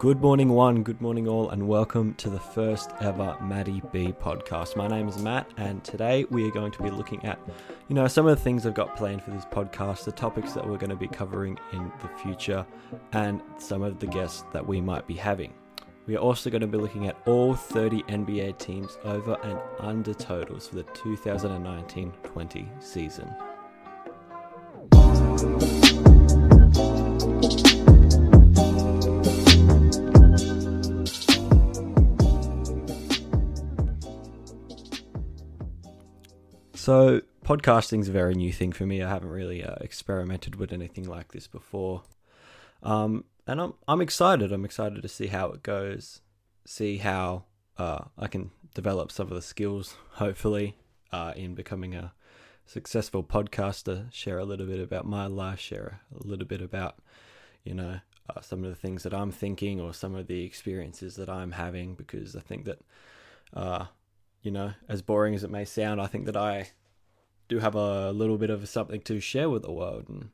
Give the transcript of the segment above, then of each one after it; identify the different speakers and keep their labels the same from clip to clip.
Speaker 1: Good morning, one. Good morning, all, and welcome to the first ever Matty B podcast. My name is Matt, and today we are going to be looking at, you know, some of the things I've got planned for this podcast, the topics that we're going to be covering in the future, and some of the guests that we might be having. We are also going to be looking at all 30 NBA teams over and under totals for the 2019 20 season. So, podcasting is a very new thing for me. I haven't really uh, experimented with anything like this before. Um, and I'm I'm excited. I'm excited to see how it goes, see how uh, I can develop some of the skills, hopefully, uh, in becoming a successful podcaster. Share a little bit about my life, share a little bit about, you know, uh, some of the things that I'm thinking or some of the experiences that I'm having. Because I think that, uh, you know, as boring as it may sound, I think that I do have a little bit of something to share with the world, and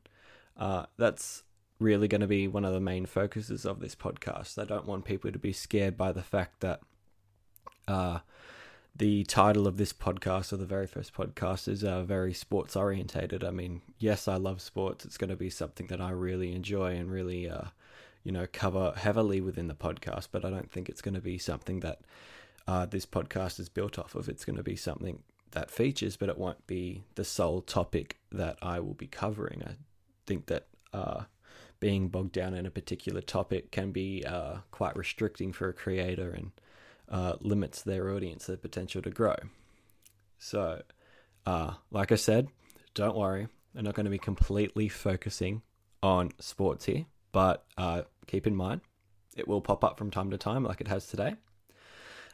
Speaker 1: uh, that's really going to be one of the main focuses of this podcast. I don't want people to be scared by the fact that uh, the title of this podcast, or the very first podcast, is uh, very sports orientated. I mean, yes, I love sports. It's going to be something that I really enjoy and really, uh, you know, cover heavily within the podcast. But I don't think it's going to be something that uh, this podcast is built off of. It's going to be something that features, but it won't be the sole topic that I will be covering. I think that uh, being bogged down in a particular topic can be uh, quite restricting for a creator and uh, limits their audience, their potential to grow. So, uh, like I said, don't worry, I'm not going to be completely focusing on sports here, but uh, keep in mind it will pop up from time to time, like it has today.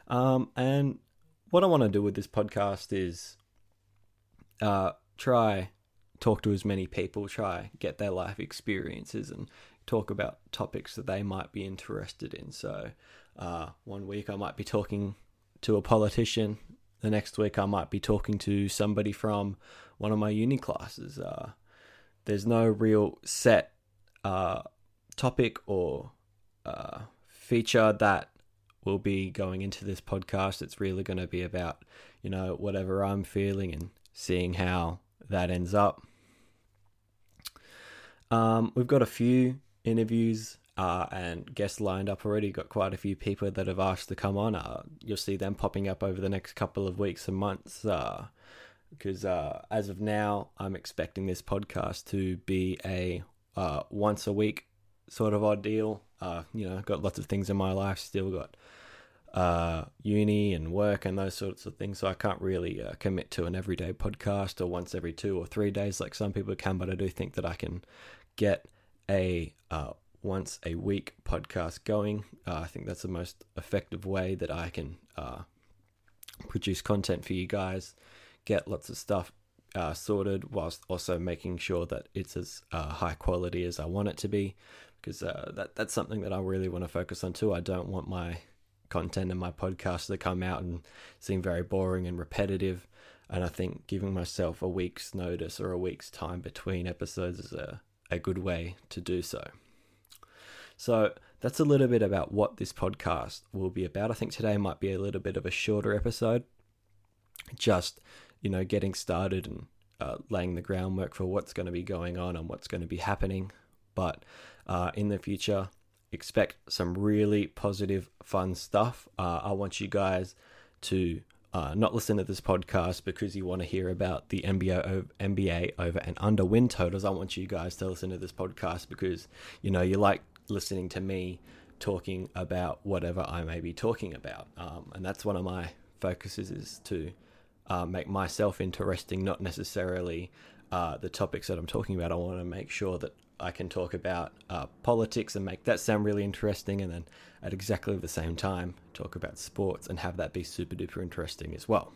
Speaker 1: Um, and what I want to do with this podcast is uh, try talk to as many people, try get their life experiences, and talk about topics that they might be interested in. So, uh, one week I might be talking to a politician. The next week I might be talking to somebody from one of my uni classes. Uh, there's no real set uh, topic or uh, feature that will be going into this podcast. It's really going to be about, you know, whatever I'm feeling and seeing how that ends up. Um, we've got a few interviews uh, and guests lined up already. Got quite a few people that have asked to come on. Uh, you'll see them popping up over the next couple of weeks and months. because uh, uh, as of now, I'm expecting this podcast to be a uh, once a week sort of ordeal. Uh, you know, got lots of things in my life. Still got uh, uni and work and those sorts of things. So I can't really uh, commit to an everyday podcast or once every two or three days like some people can. But I do think that I can get a uh, once a week podcast going. Uh, I think that's the most effective way that I can uh, produce content for you guys, get lots of stuff uh, sorted, whilst also making sure that it's as high quality as I want it to be. Because that that's something that I really want to focus on too. I don't want my content in my podcast to come out and seem very boring and repetitive. And I think giving myself a week's notice or a week's time between episodes is a, a good way to do so. So that's a little bit about what this podcast will be about. I think today might be a little bit of a shorter episode, just, you know, getting started and uh, laying the groundwork for what's going to be going on and what's going to be happening. But uh, in the future, expect some really positive, fun stuff. Uh, I want you guys to uh, not listen to this podcast because you want to hear about the NBA, NBA over and under win totals. I want you guys to listen to this podcast because you know you like listening to me talking about whatever I may be talking about, um, and that's one of my focuses is to uh, make myself interesting, not necessarily uh, the topics that I'm talking about. I want to make sure that I can talk about uh, politics and make that sound really interesting, and then at exactly the same time talk about sports and have that be super duper interesting as well.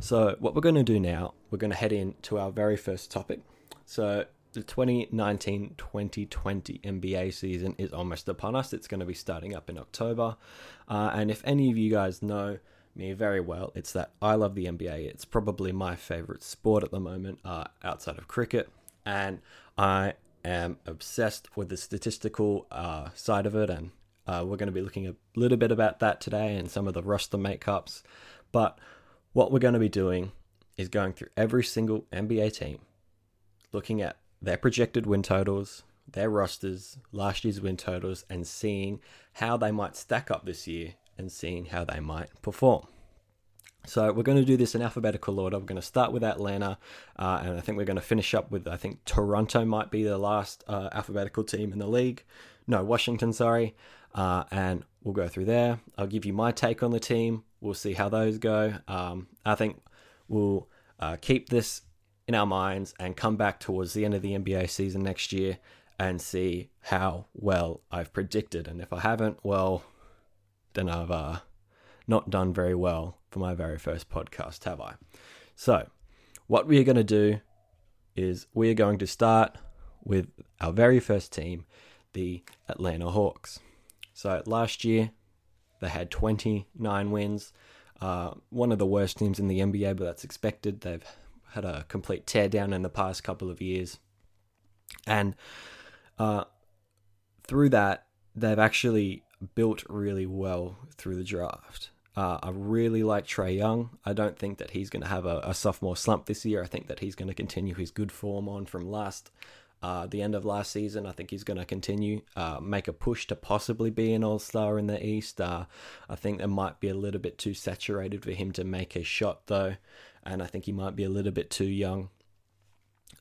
Speaker 1: So, what we're going to do now, we're going to head into our very first topic. So, the 2019 2020 NBA season is almost upon us. It's going to be starting up in October. Uh, and if any of you guys know me very well, it's that I love the NBA. It's probably my favorite sport at the moment uh, outside of cricket and I am obsessed with the statistical uh, side of it, and uh, we're going to be looking a little bit about that today and some of the roster makeups. But what we're going to be doing is going through every single NBA team, looking at their projected win totals, their rosters, last year's win totals, and seeing how they might stack up this year and seeing how they might perform. So we're going to do this in alphabetical order. We're going to start with Atlanta, uh, and I think we're going to finish up with I think Toronto might be the last uh, alphabetical team in the league. No, Washington, sorry. Uh, and we'll go through there. I'll give you my take on the team. We'll see how those go. Um, I think we'll uh, keep this in our minds and come back towards the end of the NBA season next year and see how well I've predicted. And if I haven't, well, then I've uh, not done very well for my very first podcast, have I? So, what we are going to do is we are going to start with our very first team, the Atlanta Hawks. So, last year they had 29 wins, uh, one of the worst teams in the NBA, but that's expected. They've had a complete teardown in the past couple of years. And uh, through that, they've actually built really well through the draft. Uh, I really like Trae Young. I don't think that he's going to have a, a, sophomore slump this year. I think that he's going to continue his good form on from last uh, the end of last season. I think he's going to continue uh, make a push to possibly be an All Star in the East. Uh, I think that might be a little bit too saturated for him to make a shot though, and I think he might be a little bit too young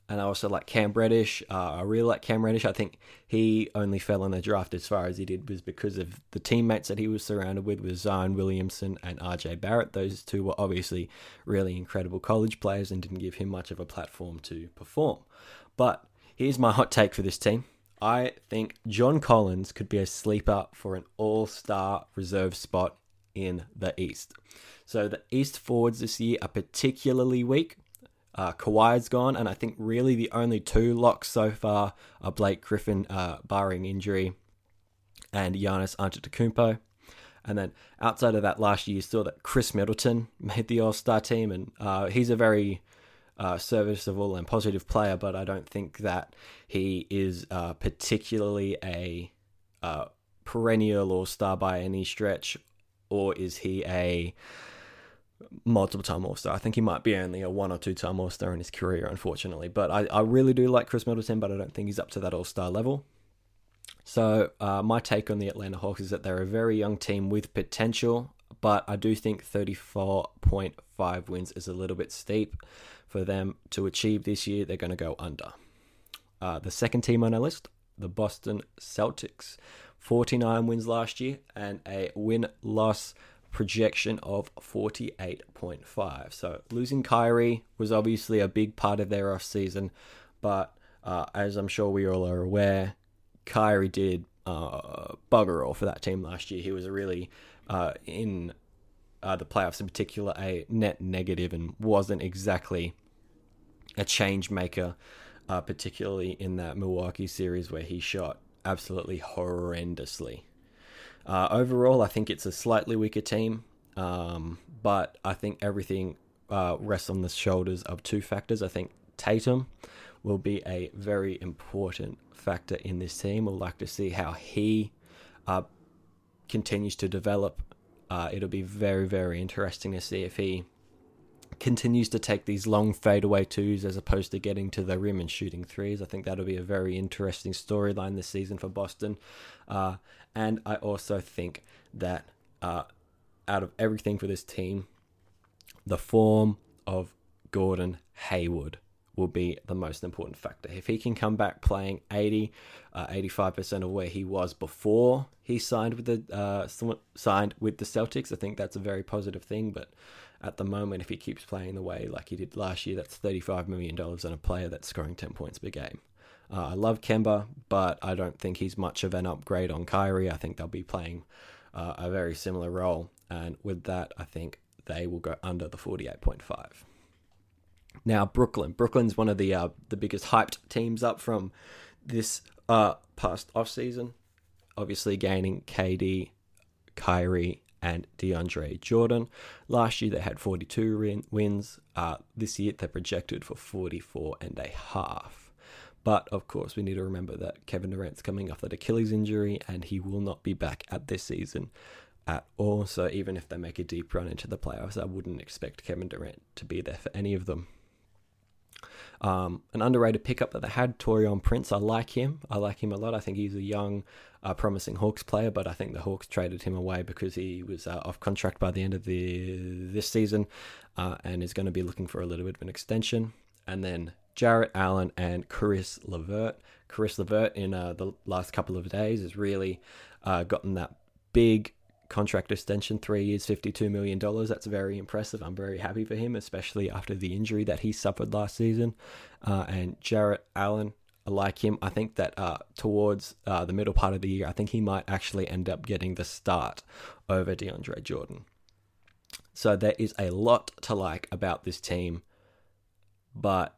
Speaker 1: and I also like Cam Reddish. Uh, I really like Cam Reddish. I think he only fell in the draft as far as he did was because of the teammates that he was surrounded with, with Zion Williamson and RJ Barrett. Those two were obviously really incredible college players and didn't give him much of a platform to perform. But here's my hot take for this team. I think John Collins could be a sleeper for an all star reserve spot in the East. So the East forwards this year are particularly weak. Uh, Kawhi's gone, and I think really the only two locks so far are Blake Griffin, uh, barring injury, and Giannis Antetokounmpo. And then outside of that, last year you saw that Khris Middleton made the All Star team, and uh, he's a very uh, serviceable and positive player, but I don't think that he is uh, particularly a uh, perennial All Star by any stretch, or is he a multiple time All Star. I think he might be only a one or two time All Star in his career, unfortunately. But I, I really do like Khris Middleton, but I don't think he's up to that All Star level. So uh, my take on the Atlanta Hawks is that they're a very young team with potential, but I do think 34.5 wins is a little bit steep for them to achieve this year. They're going to go under. Uh, the second team on our list, the Boston Celtics, 49 wins last year and a win loss projection of 48.5. So losing Kyrie was obviously a big part of their off season, but uh, as I'm sure we all are aware, Kyrie did uh, bugger all for that team last year. He was really uh, in uh, the playoffs in particular a net negative and wasn't exactly a change maker, uh, particularly in that Milwaukee series where he shot absolutely horrendously. Uh, overall, I think it's a slightly weaker team, um, but I think everything uh, rests on the shoulders of two factors. I think Tatum will be a very important factor in this team. We'll like to see how he uh, continues to develop. Uh, it'll be very, very interesting to see if he continues to take these long fadeaway twos as opposed to getting to the rim and shooting threes. I think that'll be a very interesting storyline this season for Boston. Uh, and I also think that uh, out of everything for this team, the form of Gordon Hayward will be the most important factor. If he can come back playing 80, uh, 85% of where he was before he signed with the uh, signed with the Celtics, I think that's a very positive thing. But at the moment, if he keeps playing the way like he did last year, that's $35 million on a player that's scoring 10 points per game. Uh, I love Kemba, but I don't think he's much of an upgrade on Kyrie. I think they'll be playing uh, a very similar role. And with that, I think they will go under the 48.5. Now, Brooklyn. Brooklyn's one of the uh, the biggest hyped teams up from this uh, past off season. Obviously, gaining KD, Kyrie, and DeAndre Jordan. Last year they had 42 wins. Uh, this year they're projected for 44 and a half. But of course, we need to remember that Kevin Durant's coming off that Achilles injury and he will not be back at this season at all. So even if they make a deep run into the playoffs, I wouldn't expect Kevin Durant to be there for any of them. Um, an underrated pickup that they had, Taurean Prince. I like him. I like him a lot. I think he's a young, uh, promising Hawks player, but I think the Hawks traded him away because he was uh, off contract by the end of the this season, uh, and is going to be looking for a little bit of an extension. And then Jarrett Allen and Caris LeVert. Caris LeVert in uh, the last couple of days has really uh, gotten that big contract extension, three years, $52 million. That's very impressive. I'm very happy for him, especially after the injury that he suffered last season. Uh, and Jarrett Allen, I like him. I think that uh, towards uh, the middle part of the year, I think he might actually end up getting the start over DeAndre Jordan. So there is a lot to like about this team, but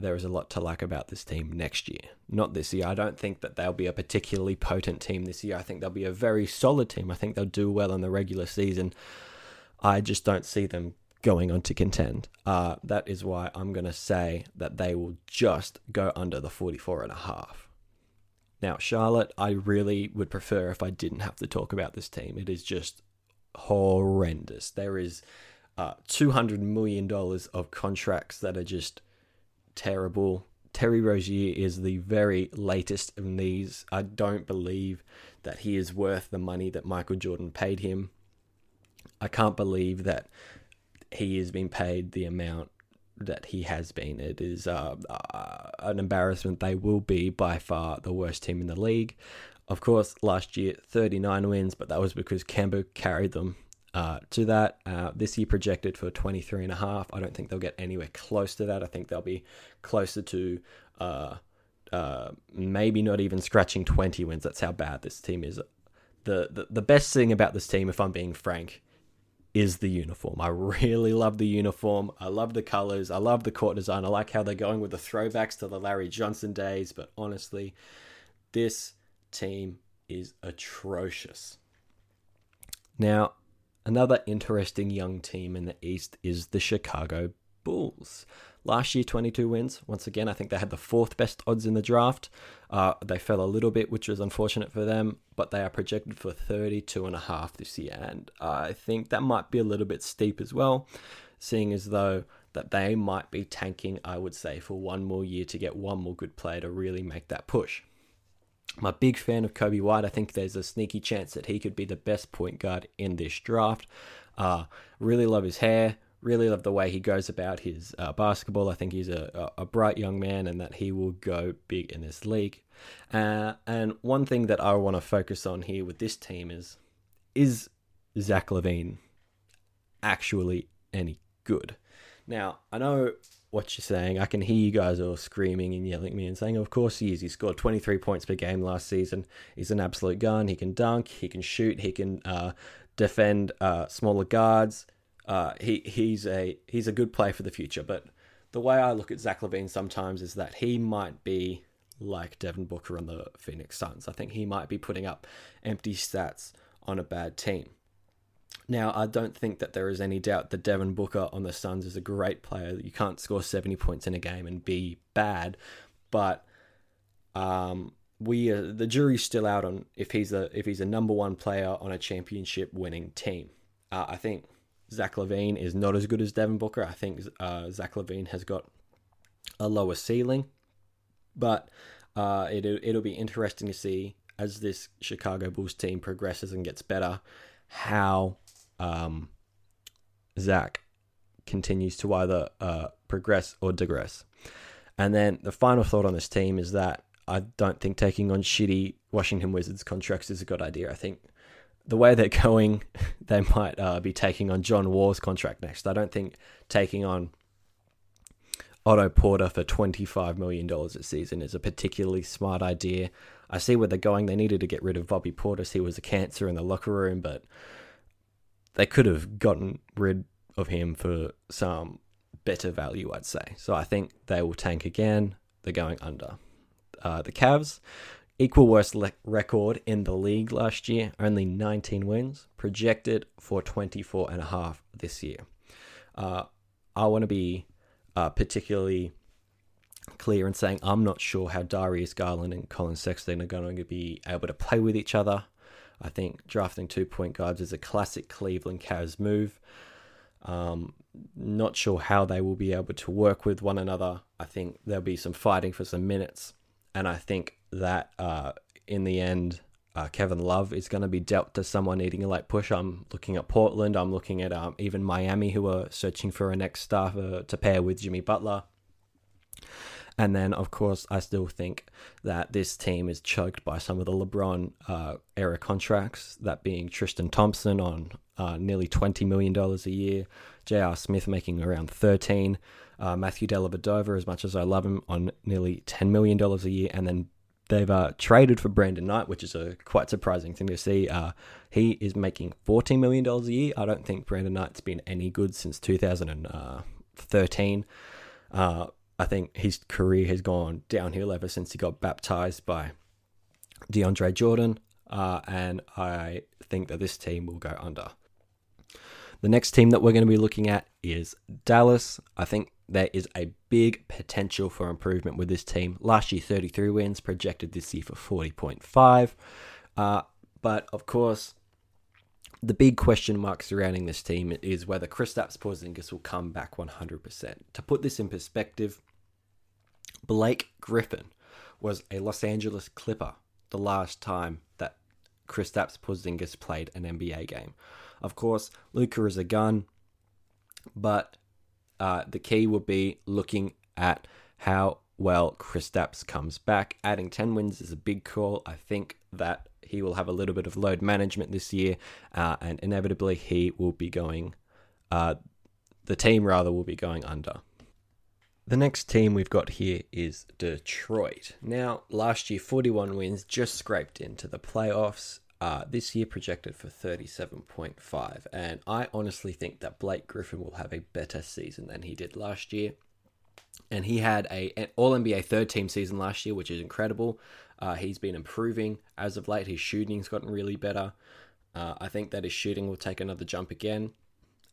Speaker 1: there is a lot to like about this team next year, not this year. I don't think that they'll be a particularly potent team this year. I think they'll be a very solid team. I think they'll do well in the regular season. I just don't see them going on to contend. Uh, that is why I'm going to say that they will just go under the 44 and a half. Now, Charlotte, I really would prefer if I didn't have to talk about this team. It is just horrendous. There is uh, $200 million of contracts that are just terrible. Terry Rozier is the very latest of these. I don't believe that he is worth the money that Michael Jordan paid him. I can't believe that he has been paid the amount that he has been. It is uh, uh, an embarrassment. They will be by far the worst team in the league. Of course, last year 39 wins, but that was because Kemba carried them uh, to that. Uh, this year projected for 23 and a half. I don't think they'll get anywhere close to that. I think they'll be closer to uh, uh maybe not even scratching 20 wins. That's how bad this team is. The, the the best thing about this team, if I'm being frank, is the uniform. I really love the uniform. I love the colors. I love the court design. I like how they're going with the throwbacks to the Larry Johnson days. But honestly, this team is atrocious. Now, Another interesting young team in the East is the Chicago Bulls. Last year, 22 wins. Once again, I think they had the fourth best odds in the draft. Uh, they fell a little bit, which was unfortunate for them, but they are projected for 32 and a half this year. And I think that might be a little bit steep as well, seeing as though that they might be tanking, I would say, for one more year to get one more good player to really make that push. I'm a big fan of Coby White. I think there's a sneaky chance that he could be the best point guard in this draft. Uh, really love his hair. Really love the way he goes about his uh, basketball. I think he's a, a, bright young man and that he will go big in this league. Uh, and one thing that I want to focus on here with this team is is Zach LaVine actually any good? Now, I know what you're saying. I can hear you guys all screaming and yelling at me and saying, Of course he is. He scored 23 points per game last season. He's an absolute gun. He can dunk, he can shoot, he can uh, defend uh, smaller guards. Uh, he he's a he's a good player for the future. But the way I look at Zach LaVine sometimes is that he might be like Devin Booker on the Phoenix Suns. I think he might be putting up empty stats on a bad team. Now, I don't think that there is any doubt that Devin Booker on the Suns is a great player. You can't score 70 points in a game and be bad, but um, we uh, the jury's still out on if he's a if he's a number one player on a championship winning team. Uh, I think Zach LaVine is not as good as Devin Booker. I think uh, Zach LaVine has got a lower ceiling, but uh, it it'll be interesting to see as this Chicago Bulls team progresses and gets better how um, Zach continues to either uh, progress or digress. And then the final thought on this team is that I don't think taking on shitty Washington Wizards contracts is a good idea. I think the way they're going, they might uh, be taking on John Wall's contract next. I don't think taking on Otto Porter for $25 million a season is a particularly smart idea. I see where they're going. They needed to get rid of Bobby Portis. He was a cancer in the locker room, but they could have gotten rid of him for some better value, I'd say. So I think they will tank again. They're going under. Uh, the Cavs, equal worst le- record in the league last year, only 19 wins, projected for 24 and a half this year. Uh, I want to be uh, particularly clear in saying I'm not sure how Darius Garland and Collin Sexton are going to be able to play with each other. I think drafting two point guards is a classic Cleveland Cavs move. Um, not sure how they will be able to work with one another. I think there'll be some fighting for some minutes, and I think that uh, in the end, uh, Kevin Love is going to be dealt to someone needing a late push. I'm looking at Portland. I'm looking at um, even Miami, who are searching for a next star to pair with Jimmy Butler. And then, of course, I still think that this team is choked by some of the LeBron uh, era contracts, that being Tristan Thompson on uh, nearly $20 million a year, J.R. Smith making around 13 uh, Matthew Dellavedova, as much as I love him, on nearly $10 million a year, and then they've uh, traded for Brandon Knight, which is a quite surprising thing to see. Uh, he is making $14 million a year. I don't think Brandon Knight's been any good since 2013. Uh, I think his career has gone downhill ever since he got baptized by DeAndre Jordan, uh, and I think that this team will go under. The next team that we're going to be looking at is Dallas. I think there is a big potential for improvement with this team. Last year, 33 wins, projected this year for 40.5. Uh, but of course, the big question mark surrounding this team is whether Kristaps Porzingis will come back 100%. To put this in perspective, Blake Griffin was a Los Angeles Clipper the last time that Kristaps Porzingis played an NBA game. Of course, Luka is a gun, but uh, the key will be looking at how well Kristaps comes back. Adding 10 wins is a big call. I think that he will have a little bit of load management this year, uh, and inevitably he will be going, uh, the team rather will be going under. The next team we've got here is Detroit. Now, last year, 41 wins, just scraped into the playoffs. Uh, this year projected for 37.5. And I honestly think that Blake Griffin will have a better season than he did last year. And he had a an All NBA third team season last year, which is incredible. Uh, he's been improving as of late. His shooting's gotten really better. Uh, I think that his shooting will take another jump again.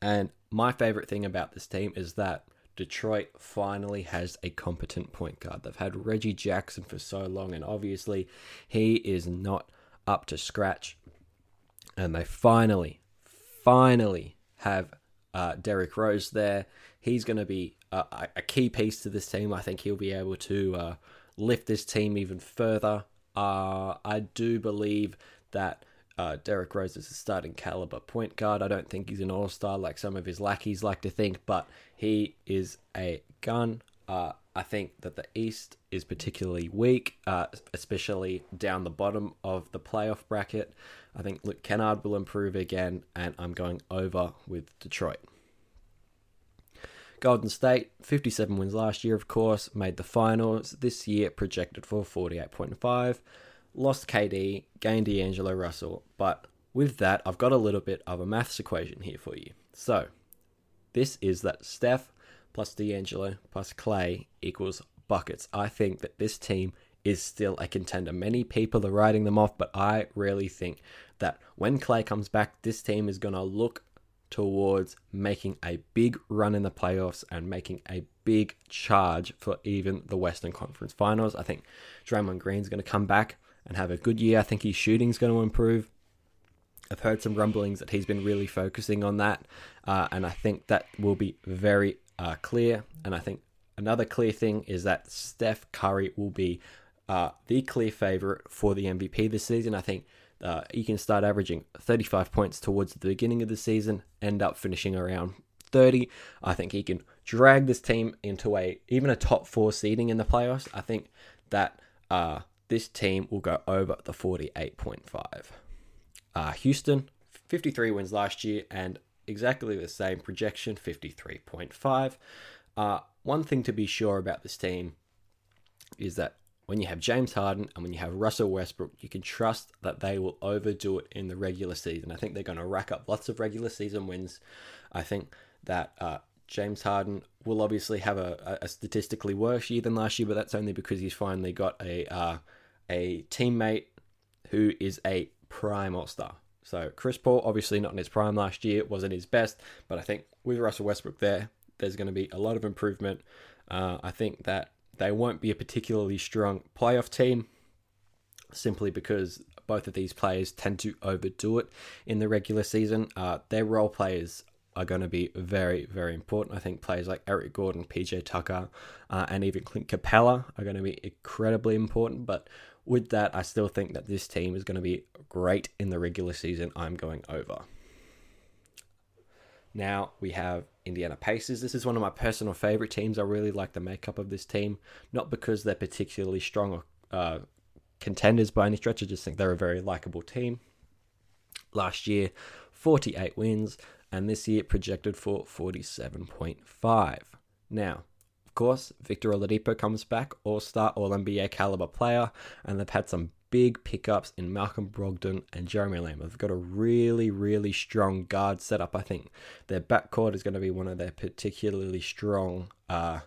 Speaker 1: And my favorite thing about this team is that Detroit finally has a competent point guard. They've had Reggie Jackson for so long, and obviously he is not up to scratch. And they finally, finally have uh, Derrick Rose there. He's going to be a, a, key piece to this team. I think he'll be able to uh, lift this team even further. Uh, I do believe that uh, Derrick Rose is a starting caliber point guard. I don't think he's an all star like some of his lackeys like to think, but he is a gun. Uh, I think that the East is particularly weak, uh, especially down the bottom of the playoff bracket. I think Luke Kennard will improve again, and I'm going over with Detroit. Golden State, 57 wins last year, of course, made the finals. This year, projected for 48.5 lost KD, gained D'Angelo Russell, but with that, I've got a little bit of a maths equation here for you. So, this is that Steph plus D'Angelo plus Clay equals buckets. I think that this team is still a contender. Many people are writing them off, but I really think that when Clay comes back, this team is going to look towards making a big run in the playoffs and making a big charge for even the Western Conference Finals. I think Draymond Green's going to come back and have a good year. I think his shooting's going to improve. I've heard some rumblings that he's been really focusing on that, uh, and I think that will be very uh, clear. And I think another clear thing is that Steph Curry will be uh, the clear favorite for the MVP this season. I think uh, he can start averaging 35 points towards the beginning of the season, end up finishing around 30. I think he can drag this team into a even a top four seeding in the playoffs. I think that uh, this team will go over the 48.5. Uh, Houston, 53 wins last year and exactly the same projection, 53.5. Uh, one thing to be sure about this team is that when you have James Harden and when you have Russell Westbrook, you can trust that they will overdo it in the regular season. I think they're going to rack up lots of regular season wins. I think that uh, James Harden will obviously have a, a, statistically worse year than last year, but that's only because he's finally got a uh, a teammate who is a prime All Star. So Chris Paul, obviously not in his prime last year, wasn't his best, but I think with Russell Westbrook there, there's going to be a lot of improvement. Uh, I think that they won't be a particularly strong playoff team simply because both of these players tend to overdo it in the regular season. Uh, their role players are going to be very, very important. I think players like Eric Gordon, PJ Tucker, uh, and even Clint Capela are going to be incredibly important. But with that, I still think that this team is going to be great in the regular season. I'm going over. Now we have Indiana Pacers. This is one of my personal favorite teams. I really like the makeup of this team, not because they're particularly strong or uh, contenders by any stretch. I just think they're a very likable team. Last year, 48 wins, and this year projected for 47.5. Now, course, Victor Oladipo comes back, All Star, All NBA caliber player, and they've had some big pickups in Malcolm Brogdon and Jeremy Lamb. They've got a really, really strong guard setup. I think their backcourt is going to be one of their particularly strong uh,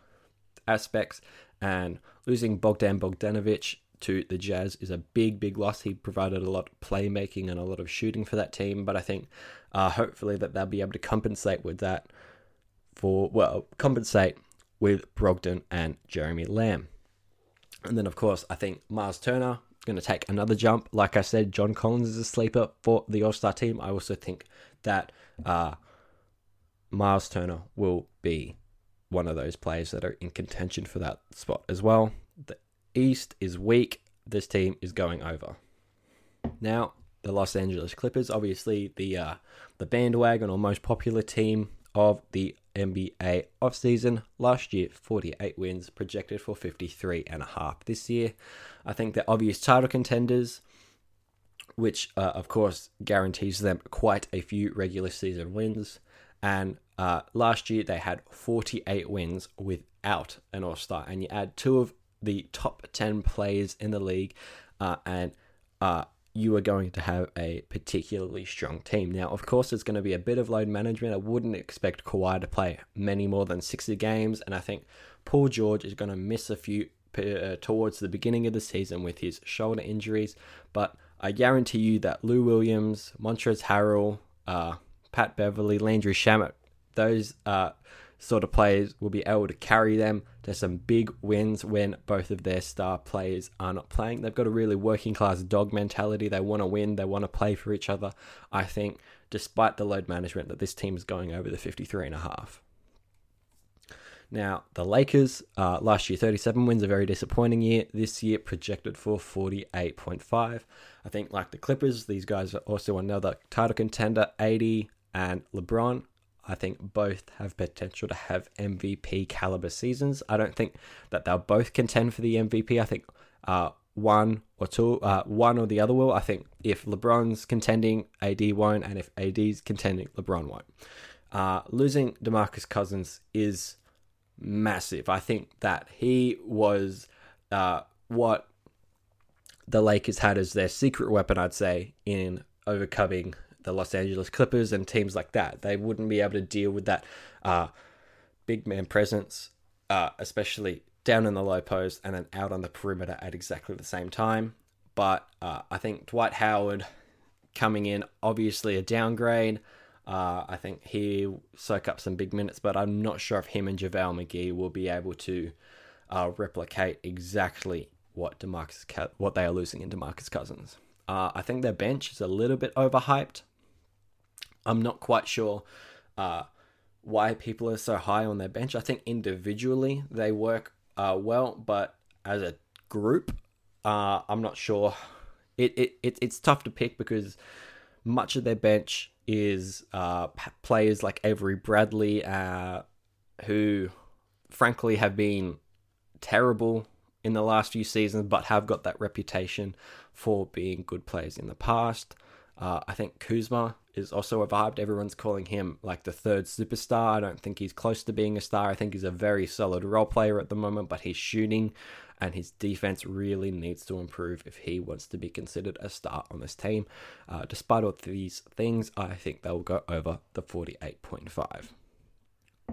Speaker 1: aspects. And losing Bogdan Bogdanovic to the Jazz is a big, big loss. He provided a lot of playmaking and a lot of shooting for that team. But I think uh, hopefully that they'll be able to compensate with that for, well, compensate with Brogdon and Jeremy Lamb. And then, of course, I think Miles Turner going to take another jump. Like I said, John Collins is a sleeper for the All Star team. I also think that uh, Miles Turner will be one of those players that are in contention for that spot as well. The East is weak. This team is going over. Now, the Los Angeles Clippers, obviously the uh, the bandwagon or most popular team of the NBA offseason. Last year, 48 wins, projected for 53 and a half this year. I think they're obvious title contenders, which uh, of course guarantees them quite a few regular season wins. And uh, last year they had 48 wins without an All Star, and you add two of the top 10 players in the league, uh, and uh, you are going to have a particularly strong team. Now, of course, it's going to be a bit of load management. I wouldn't expect Kawhi to play many more than 60 games, and I think Paul George is going to miss a few uh, towards the beginning of the season with his shoulder injuries. But I guarantee you that Lou Williams, Montrezl Harrell, uh, Pat Beverley, Landry Shamet, those uh, sort of players will be able to carry them to some big wins when both of their star players are not playing. They've got a really working class dog mentality. They want to win, they want to play for each other. I think, despite the load management, that this team is going over the 53 and a half. Now, the Lakers, uh, last year 37 wins, a very disappointing year. This year projected for 48.5. I think, like the Clippers, these guys are also another title contender, AD and LeBron. I think both have potential to have MVP caliber seasons. I don't think that they'll both contend for the MVP. I think uh, one or two, uh, one or the other will. I think if LeBron's contending, AD won't, and if AD's contending, LeBron won't. Uh, losing DeMarcus Cousins is massive. I think that he was uh, what the Lakers had as their secret weapon, I'd say, in overcoming the Los Angeles Clippers and teams like that. They wouldn't be able to deal with that uh, big man presence, uh, especially down in the low post and then out on the perimeter at exactly the same time. But uh, I think Dwight Howard coming in, obviously a downgrade. Uh, I think he soak up some big minutes, but I'm not sure if him and JaVale McGee will be able to uh, replicate exactly what Demarcus what they are losing in Demarcus Cousins. Uh, I think their bench is a little bit overhyped. I'm not quite sure uh, why people are so high on their bench. I think individually they work uh, well, but as a group, uh, I'm not sure. It, it, it it's tough to pick because much of their bench is uh, players like Avery Bradley, uh, who frankly have been terrible in the last few seasons, but have got that reputation for being good players in the past. Uh, I think Kuzma is also overhyped. Everyone's calling him like the third superstar. I don't think he's close to being a star. I think he's a very solid role player at the moment, but his shooting and his defense really needs to improve if he wants to be considered a star on this team. Uh, despite all these things, I think they will go over the 48.5.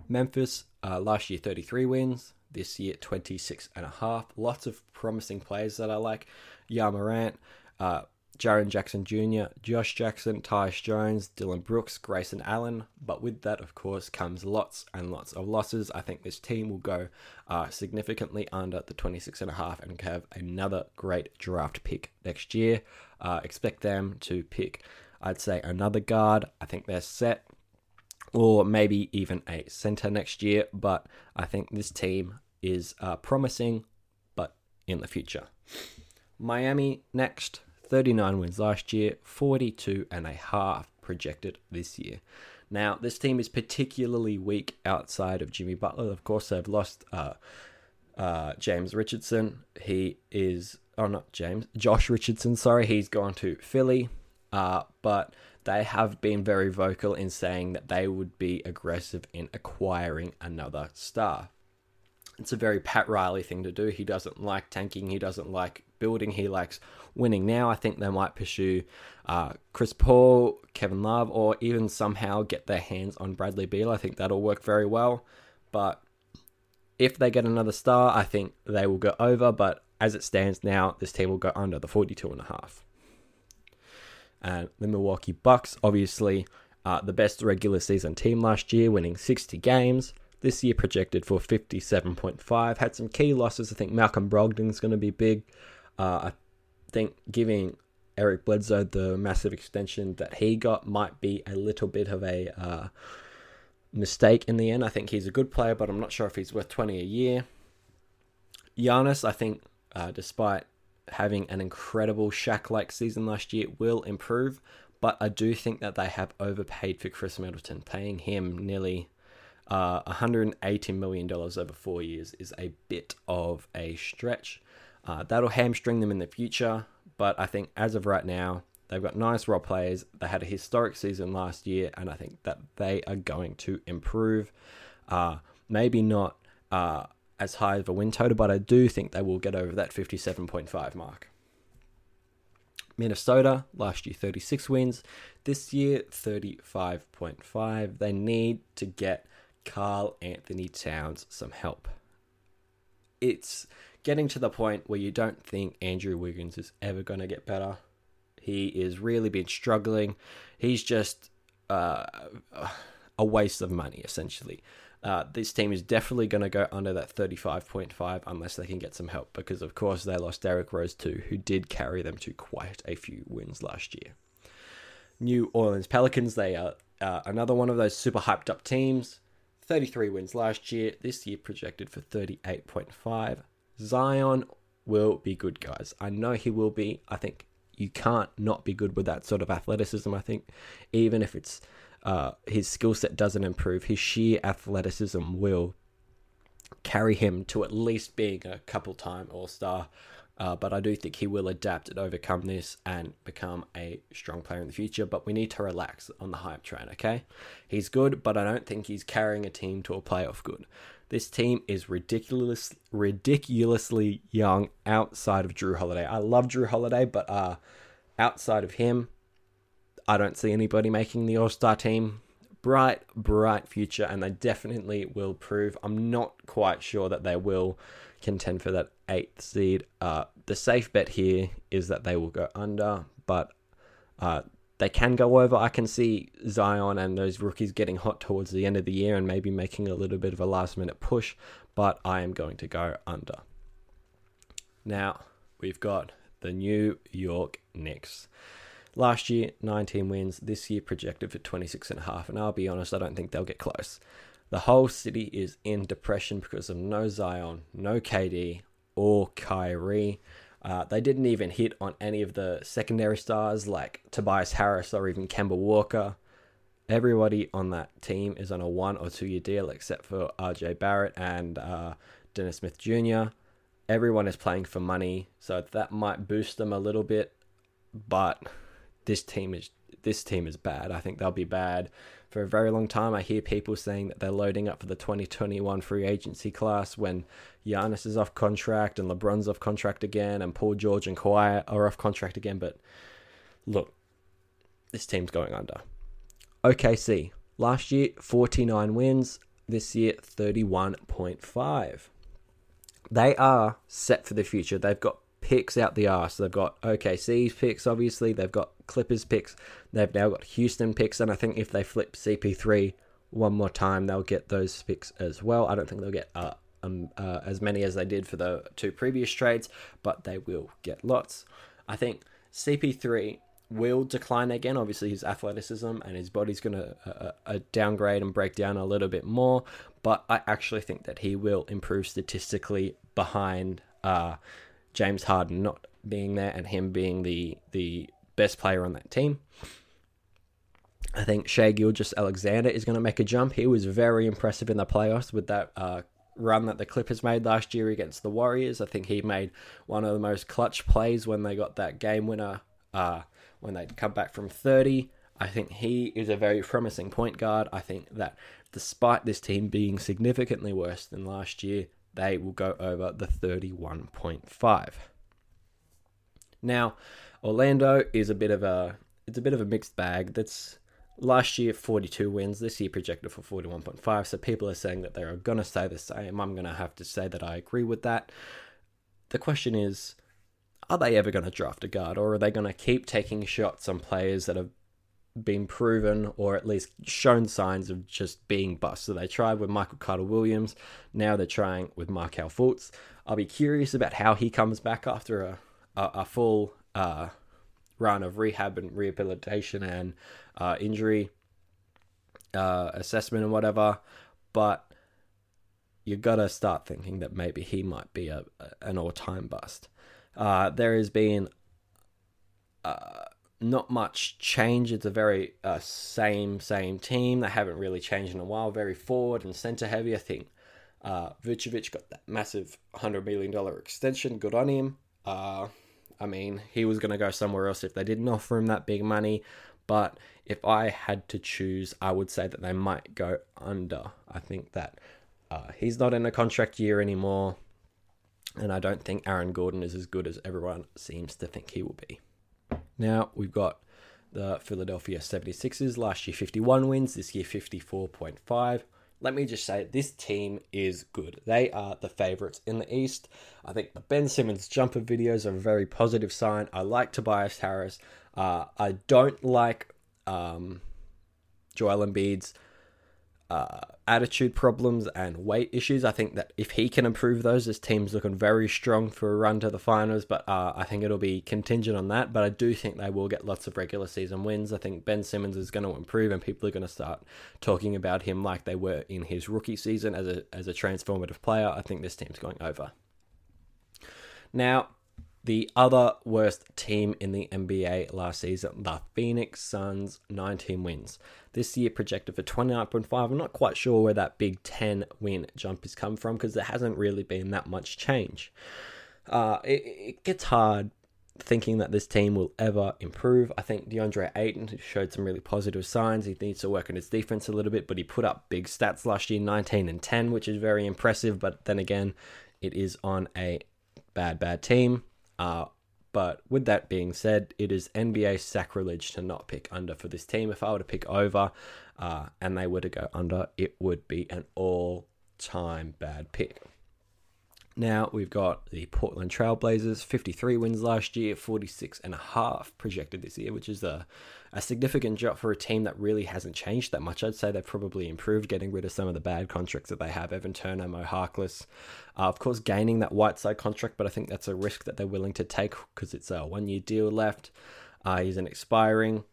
Speaker 1: Memphis, uh, last year 33 wins, this year 26 and a half. Lots of promising players that I like. Ja Morant, uh, Jaren Jackson Jr., Josh Jackson, Tyus Jones, Dillon Brooks, Grayson Allen. But with that, of course, comes lots and lots of losses. I think this team will go uh, significantly under the 26.5 and have another great draft pick next year. Uh, expect them to pick, I'd say, another guard. I think they're set. Or maybe even a center next year. But I think this team is uh, promising, but in the future. Miami next. 39 wins last year, 42 and a half projected this year. Now, this team is particularly weak outside of Jimmy Butler. Of course, they've lost uh, uh, James Richardson. He is, oh, not James, Josh Richardson, sorry. He's gone to Philly. Uh, but they have been very vocal in saying that they would be aggressive in acquiring another star. It's a very Pat Riley thing to do. He doesn't like tanking, he doesn't like building, he likes winning. Now, I think they might pursue uh, Chris Paul, Kevin Love, or even somehow get their hands on Bradley Beal. I think that'll work very well. But if they get another star, I think they will go over. But as it stands now, this team will go under the 42 and a half. And the Milwaukee Bucks, obviously, uh, the best regular season team last year, winning 60 games. This year projected for 57.5. Had some key losses. I think Malcolm Brogdon's going to be big. Uh, think giving Eric Bledsoe the massive extension that he got might be a little bit of a uh, mistake in the end. I think he's a good player, but I'm not sure if he's worth 20 a year. Giannis, I think, uh, despite having an incredible Shaq like season last year, will improve. But I do think that they have overpaid for Khris Middleton, paying him nearly uh, $180 million over four years is a bit of a stretch. Uh, that'll hamstring them in the future, but I think as of right now, they've got nice role players. They had a historic season last year, and I think that they are going to improve. Uh, maybe not uh, as high of a win total, but I do think they will get over that 57.5 mark. Minnesota, last year 36 wins, this year 35.5. They need to get Karl-Anthony Towns some help. It's getting to the point where you don't think Andrew Wiggins is ever going to get better. He is really been struggling. He's just uh, a waste of money, essentially. Uh, this team is definitely going to go under that 35.5 unless they can get some help because, of course, they lost Derrick Rose too, who did carry them to quite a few wins last year. New Orleans Pelicans, they are uh, another one of those super hyped up teams. 33 wins last year. This year projected for 38.5. Zion will be good, guys. I know he will be. I think you can't not be good with that sort of athleticism. I think even if it's uh, his skill set doesn't improve, his sheer athleticism will carry him to at least being a couple time All Star. Uh, but I do think he will adapt and overcome this and become a strong player in the future. But we need to relax on the hype train, okay? He's good, but I don't think he's carrying a team to a playoff good. This team is ridiculous, ridiculously young outside of Jrue Holiday. I love Jrue Holiday, but uh, outside of him, I don't see anybody making the All Star team. Bright, bright future, and they definitely will prove. I'm not quite sure that they will contend for that eighth seed. Uh, the safe bet here is that they will go under, but uh, they can go over. I can see Zion and those rookies getting hot towards the end of the year and maybe making a little bit of a last minute push, but I am going to go under. Now, we've got the New York Knicks. Last year, 19 wins. This year, projected for 26 and a half. And I'll be honest, I don't think they'll get close. The whole city is in depression because of no Zion, no KD, or Kyrie. Uh, they didn't even hit on any of the secondary stars like Tobias Harris or even Kemba Walker. Everybody on that team is on a one or two year deal except for RJ Barrett and uh, Dennis Smith Jr. Everyone is playing for money, so that might boost them a little bit. But this team is this team is bad. I think they'll be bad for a very long time. I hear people saying that they're loading up for the 2021 free agency class when Giannis is off contract and LeBron's off contract again and Paul George and Kawhi are off contract again. But look, this team's going under. OKC, last year 49 wins, this year 31.5. They are set for the future. They've got picks out the arse. They've got OKC's picks, obviously. They've got Clippers picks. They've now got Houston picks. And I think if they flip CP3 one more time, they'll get those picks as well. I don't think they'll get uh, um, uh, as many as they did for the two previous trades, but they will get lots. I think CP3 will decline again. Obviously, his athleticism and his body's going to uh, uh, downgrade and break down a little bit more. But I actually think that he will improve statistically behind uh, James Harden not being there and him being the the best player on that team. I think Shai Gilgeous-Alexander is going to make a jump. He was very impressive in the playoffs with that uh, run that the Clippers made last year against the Warriors. I think he made one of the most clutch plays when they got that game winner uh, when they come back from 30. I think he is a very promising point guard. I think that despite this team being significantly worse than last year, they will go over the 31.5. Now, Orlando is a bit of a it's a bit of a mixed bag. That's last year 42 wins, this year projected for 41.5. So people are saying that they are going to stay the same. I'm going to have to say that I agree with that. The question is are they ever going to draft a guard or are they going to keep taking shots on players that have been proven or at least shown signs of just being bust? So they tried with Michael Carter Williams, now they're trying with Markelle Fultz. I'll be curious about how he comes back after a, a, a full uh, run of rehab and rehabilitation and uh, injury uh, assessment and whatever. But you gotta start thinking that maybe he might be a, an all time bust. Uh, there has been uh, not much change. It's a very uh, same same team. They haven't really changed in a while. Very forward and center heavy. I think uh, Vucevic got that massive hundred million dollar extension. Good on him. I mean, he was going to go somewhere else if they didn't offer him that big money. But if I had to choose, I would say that they might go under. I think that uh, he's not in a contract year anymore. And I don't think Aaron Gordon is as good as everyone seems to think he will be. Now we've got the Philadelphia 76ers. Last year 51 wins, this year 54.5. Let me just say, this team is good. They are the favourites in the East. I think the Ben Simmons jumper videos are a very positive sign. I like Tobias Harris. Uh, I don't like um, Joel Embiid's uh, attitude problems and weight issues. I think that if he can improve those, this team's looking very strong for a run to the finals. But uh, I think it'll be contingent on that. But I do think they will get lots of regular season wins. I think Ben Simmons is going to improve, and people are going to start talking about him like they were in his rookie season as a as a transformative player. I think this team's going over. Now, the other worst team in the NBA last season, the Phoenix Suns, 19 wins. This year projected for 29.5. I'm not quite sure where that big 10 win jump has come from because there hasn't really been that much change. Uh, it, it gets hard thinking that this team will ever improve. I think DeAndre Ayton showed some really positive signs. He needs to work on his defense a little bit, but he put up big stats last year 19 and 10, which is very impressive. But then again, it is on a bad, bad team. Uh, but with that being said, it is NBA sacrilege to not pick under for this team. If I were to pick over uh, and they were to go under, it would be an all time bad pick. Now we've got the Portland Trailblazers, 53 wins last year, 46 and a half projected this year, which is a, a significant drop for a team that really hasn't changed that much. I'd say they've probably improved, getting rid of some of the bad contracts that they have. Evan Turner, Mo Harkless, uh, of course, gaining that Whiteside contract, but I think that's a risk that they're willing to take because it's a one year deal left. Uh, he's an expiring.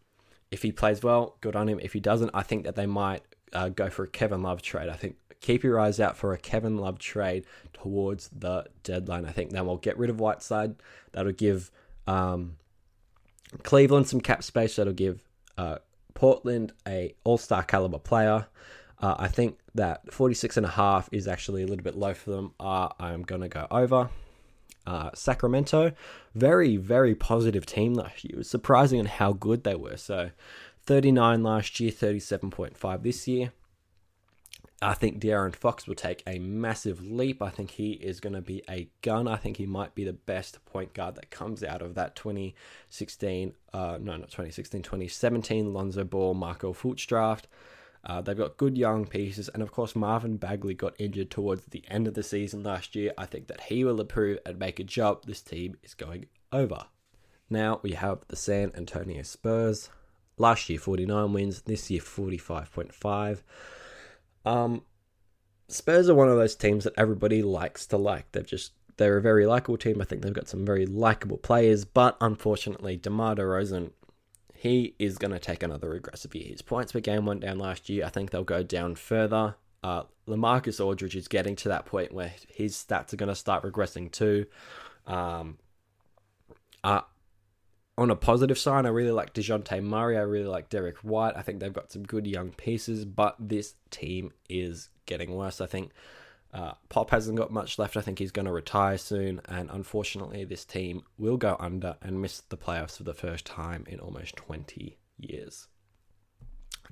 Speaker 1: If he plays well, good on him. If he doesn't, I think that they might uh, go for a Kevin Love trade. I think keep your eyes out for a Kevin Love trade towards the deadline. I think then we'll get rid of Whiteside. That'll give um, Cleveland some cap space. That'll give uh, Portland a All Star caliber player. Uh, I think that 46 and a half is actually a little bit low for them. Uh, I'm going to go over. Uh, Sacramento, very, very positive team last year. It was surprising on how good they were. So 39 last year, 37.5 this year. I think De'Aaron Fox will take a massive leap. I think he is going to be a gun. I think he might be the best point guard that comes out of that 2016, uh, no, not 2016, 2017 Lonzo Ball, Markelle Fultz draft. Uh, they've got good young pieces, and of course, Marvin Bagley got injured towards the end of the season last year. I think that he will improve and make a jump. This team is going over. Now we have the San Antonio Spurs. Last year, 49 wins. This year, 45.5. Um, Spurs are one of those teams that everybody likes to like. They've just they're a very likable team. I think they've got some very likable players, but unfortunately, DeMar DeRozan, he is going to take another regressive year. His points per game went down last year. I think they'll go down further. Uh, LaMarcus Aldridge is getting to that point where his stats are going to start regressing too. Um, uh, on a positive sign, I really like Dejounte Murray. I really like Derrick White. I think they've got some good young pieces, but this team is getting worse. I think uh, Pop hasn't got much left. I think he's going to retire soon, and unfortunately, this team will go under and miss the playoffs for the first time in almost 20 years.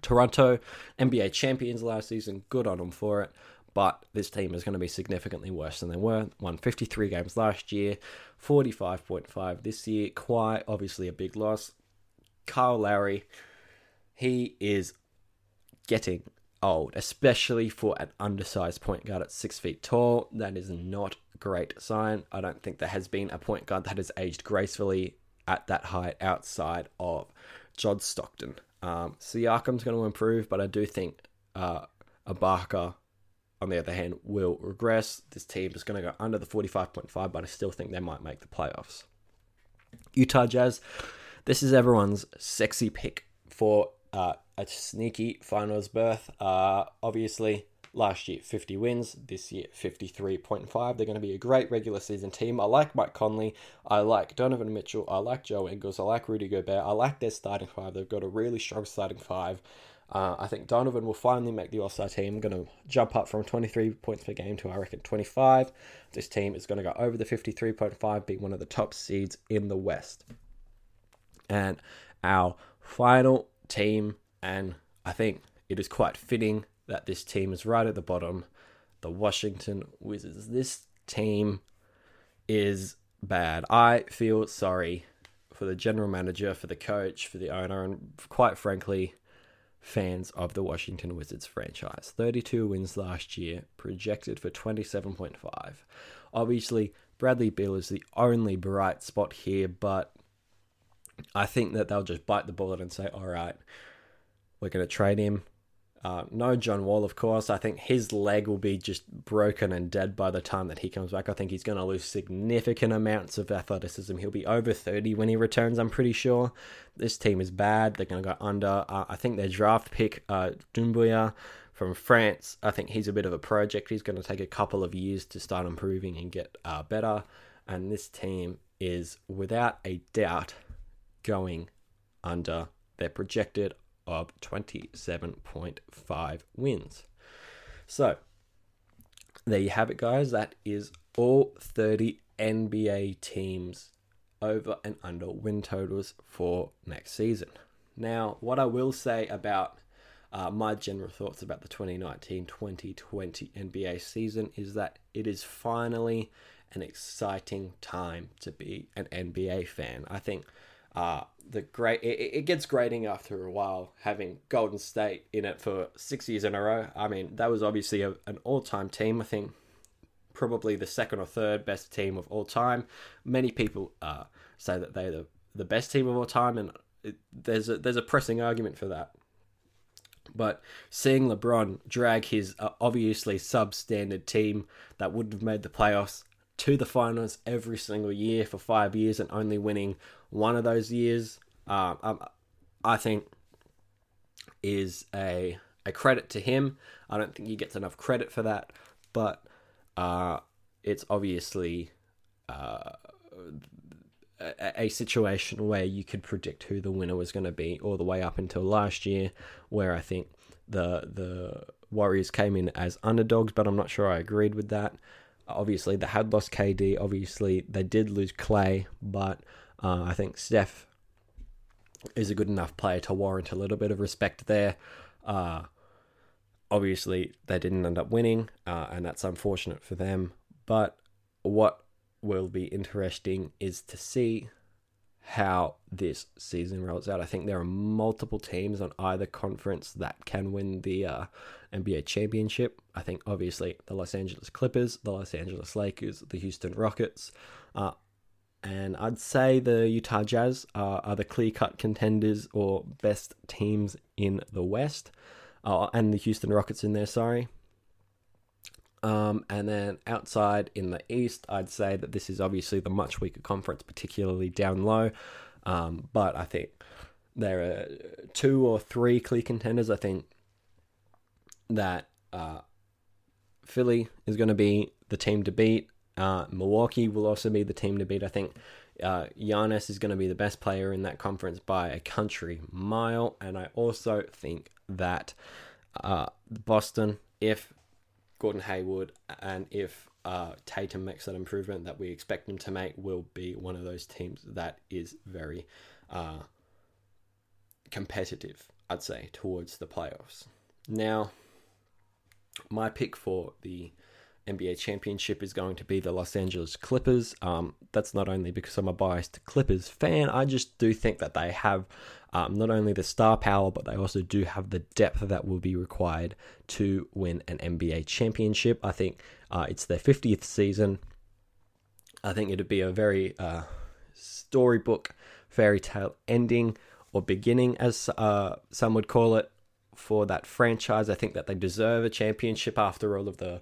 Speaker 1: Toronto, NBA champions last season, good on them for it, but this team is going to be significantly worse than they were. Won 53 games last year, 45.5 this year. Quite obviously a big loss. Kyle Lowry, he is getting old, especially for an undersized point guard at six feet tall. That is not a great sign. I don't think there has been a point guard that has aged gracefully at that height outside of John Stockton. Um, Siakam's going to improve, but I do think uh, Ibaka, on the other hand, will regress. This team is going to go under the 45.5, but I still think they might make the playoffs. Utah Jazz, this is everyone's sexy pick for uh, a sneaky finals berth. Uh, obviously, last year 50 wins, this year 53.5. They're going to be a great regular season team. I like Mike Conley. I like Donovan Mitchell. I like Joe Ingles. I like Rudy Gobert. I like their starting five. They've got a really strong starting five. Uh, I think Donovan will finally make the All Star team. Going to jump up from 23 points per game to I reckon 25. This team is going to go over the 53.5, being one of the top seeds in the West. And our final team, and I think it is quite fitting that this team is right at the bottom. The Washington Wizards. This team is bad. I feel sorry for the general manager, for the coach, for the owner, and quite frankly, fans of the Washington Wizards franchise. 32 wins last year, projected for 27.5. Obviously, Bradley Beal is the only bright spot here, but I think that they'll just bite the bullet and say, all right, we're going to trade him. Uh, no John Wall, of course. I think his leg will be just broken and dead by the time that he comes back. I think he's going to lose significant amounts of athleticism. He'll be over 30 when he returns, I'm pretty sure. This team is bad. They're going to go under. Uh, I think their draft pick, uh, Doumbouya from France, I think he's a bit of a project. He's going to take a couple of years to start improving and get uh, better. And this team is, without a doubt, going under their projected of 27.5 wins. So, there you have it, guys. That is all 30 NBA teams over and under win totals for next season. Now, what I will say about uh, my general thoughts about the 2019 2020 NBA season is that it is finally an exciting time to be an NBA fan. I think uh, the great it, it gets grating after a while having Golden State in it for six years in a row. I mean, that was obviously a, an all time team. I think probably the second or third best team of all time. Many people uh, say that they're the, the best team of all time, and it, there's a, there's a pressing argument for that. But seeing LeBron drag his uh, obviously substandard team that wouldn't have made the playoffs to the finals every single year for five years and only winning one of those years, uh, um, I think is a a credit to him. I don't think he gets enough credit for that, but uh, it's obviously uh, a, a, situation where you could predict who the winner was going to be all the way up until last year, where I think the the Warriors came in as underdogs, but I'm not sure I agreed with that. Obviously, they had lost KD. Obviously, they did lose Clay, but uh, I think Steph is a good enough player to warrant a little bit of respect there. Uh, obviously, they didn't end up winning, uh, and that's unfortunate for them. But what will be interesting is to see how this season rolls out. I think there are multiple teams on either conference that can win the uh, NBA championship. I think obviously the Los Angeles Clippers, the Los Angeles Lakers, the Houston Rockets, uh, and I'd say the Utah Jazz are, are the clear cut contenders or best teams in the West, uh, and the Houston Rockets in there, sorry. Um, and then outside in the East, I'd say that this is obviously the much weaker conference, particularly down low. Um, but I think there are two or three clear contenders. I think that uh, Philly is going to be the team to beat. Uh, Milwaukee will also be the team to beat. I think uh, Giannis is going to be the best player in that conference by a country mile. And I also think that uh, Boston, if Gordon Hayward and if uh, Tatum makes that improvement that we expect him to make, will be one of those teams that is very uh, competitive, I'd say, towards the playoffs. Now, my pick for the NBA championship is going to be the Los Angeles Clippers. Um, that's not only because I'm a biased Clippers fan, I just do think that they have um, not only the star power, but they also do have the depth that will be required to win an NBA championship. I think uh, it's their 50th season. I think it'd be a very uh, storybook fairy tale ending or beginning, as uh, some would call it, for that franchise. I think that they deserve a championship after all of the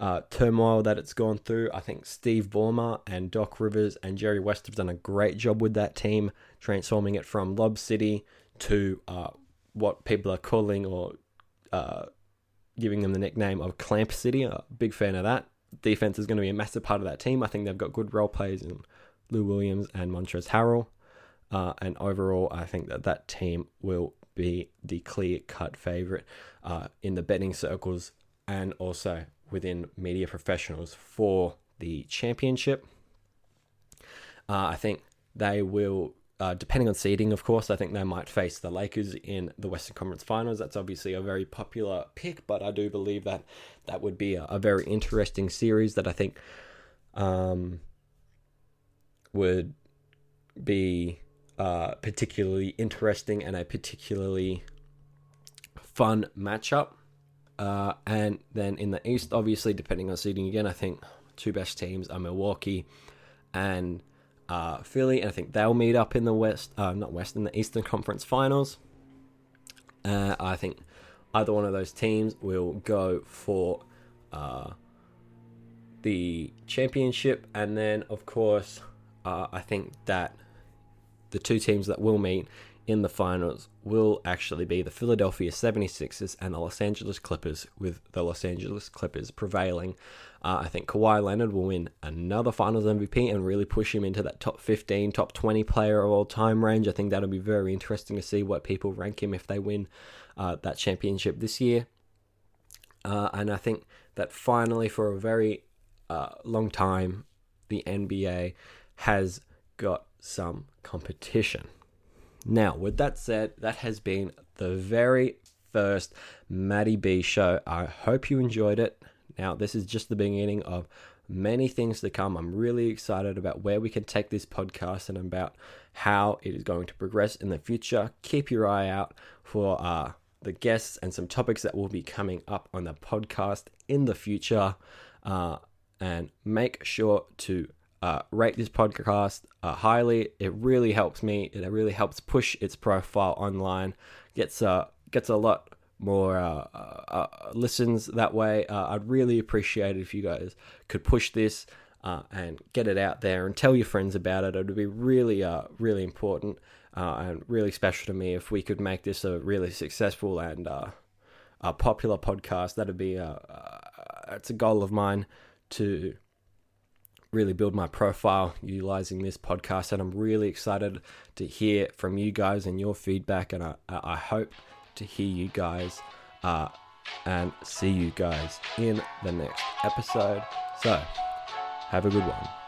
Speaker 1: uh, turmoil that it's gone through. I think Steve Ballmer and Doc Rivers and Jerry West have done a great job with that team, transforming it from Lob City to uh, what people are calling or uh, giving them the nickname of Clamp City. A big fan of that. Defense is going to be a massive part of that team. I think they've got good role players in Lou Williams and Montrezl Harrell. Uh, and overall, I think that that team will be the clear cut favorite uh, in the betting circles and also within media professionals for the championship. Uh, I think they will, uh, depending on seeding, of course, I think they might face the Lakers in the Western Conference Finals. That's obviously a very popular pick, but I do believe that that would be a, a very interesting series that I think um, would be uh, particularly interesting and a particularly fun matchup. Uh, and then in the East, obviously, depending on seeding again, I think two best teams are Milwaukee and uh, Philly, and I think they'll meet up in the West, uh, not West, in the Eastern Conference Finals. Uh, I think either one of those teams will go for uh, the championship, and then of course, uh, I think that the two teams that will meet in the finals will actually be the Philadelphia 76ers and the Los Angeles Clippers, with the Los Angeles Clippers prevailing. Uh, I think Kawhi Leonard will win another finals MVP and really push him into that top 15, top 20 player of all time range. I think that'll be very interesting to see what people rank him if they win uh, that championship this year. Uh, and I think that finally, for a very uh, long time, the NBA has got some competition. Now, with that said, that has been the very first Matty B show. I hope you enjoyed it. Now, this is just the beginning of many things to come. I'm really excited about where we can take this podcast and about how it is going to progress in the future. Keep your eye out for uh, the guests and some topics that will be coming up on the podcast in the future. Uh, and make sure to uh, rate this podcast uh, highly. It really helps me. It really helps push its profile online. Gets a gets a lot more uh, uh, uh listens that way. Uh, I'd really appreciate it if you guys could push this and get it out there and tell your friends about it. It would be really really important and really special to me if we could make this a really successful and a popular podcast. That'd be a, it's a goal of mine to really build my profile utilizing this podcast. And I'm really excited to hear from you guys and your feedback. And I, I hope to hear you guys uh, and see you guys in the next episode. So, have a good one.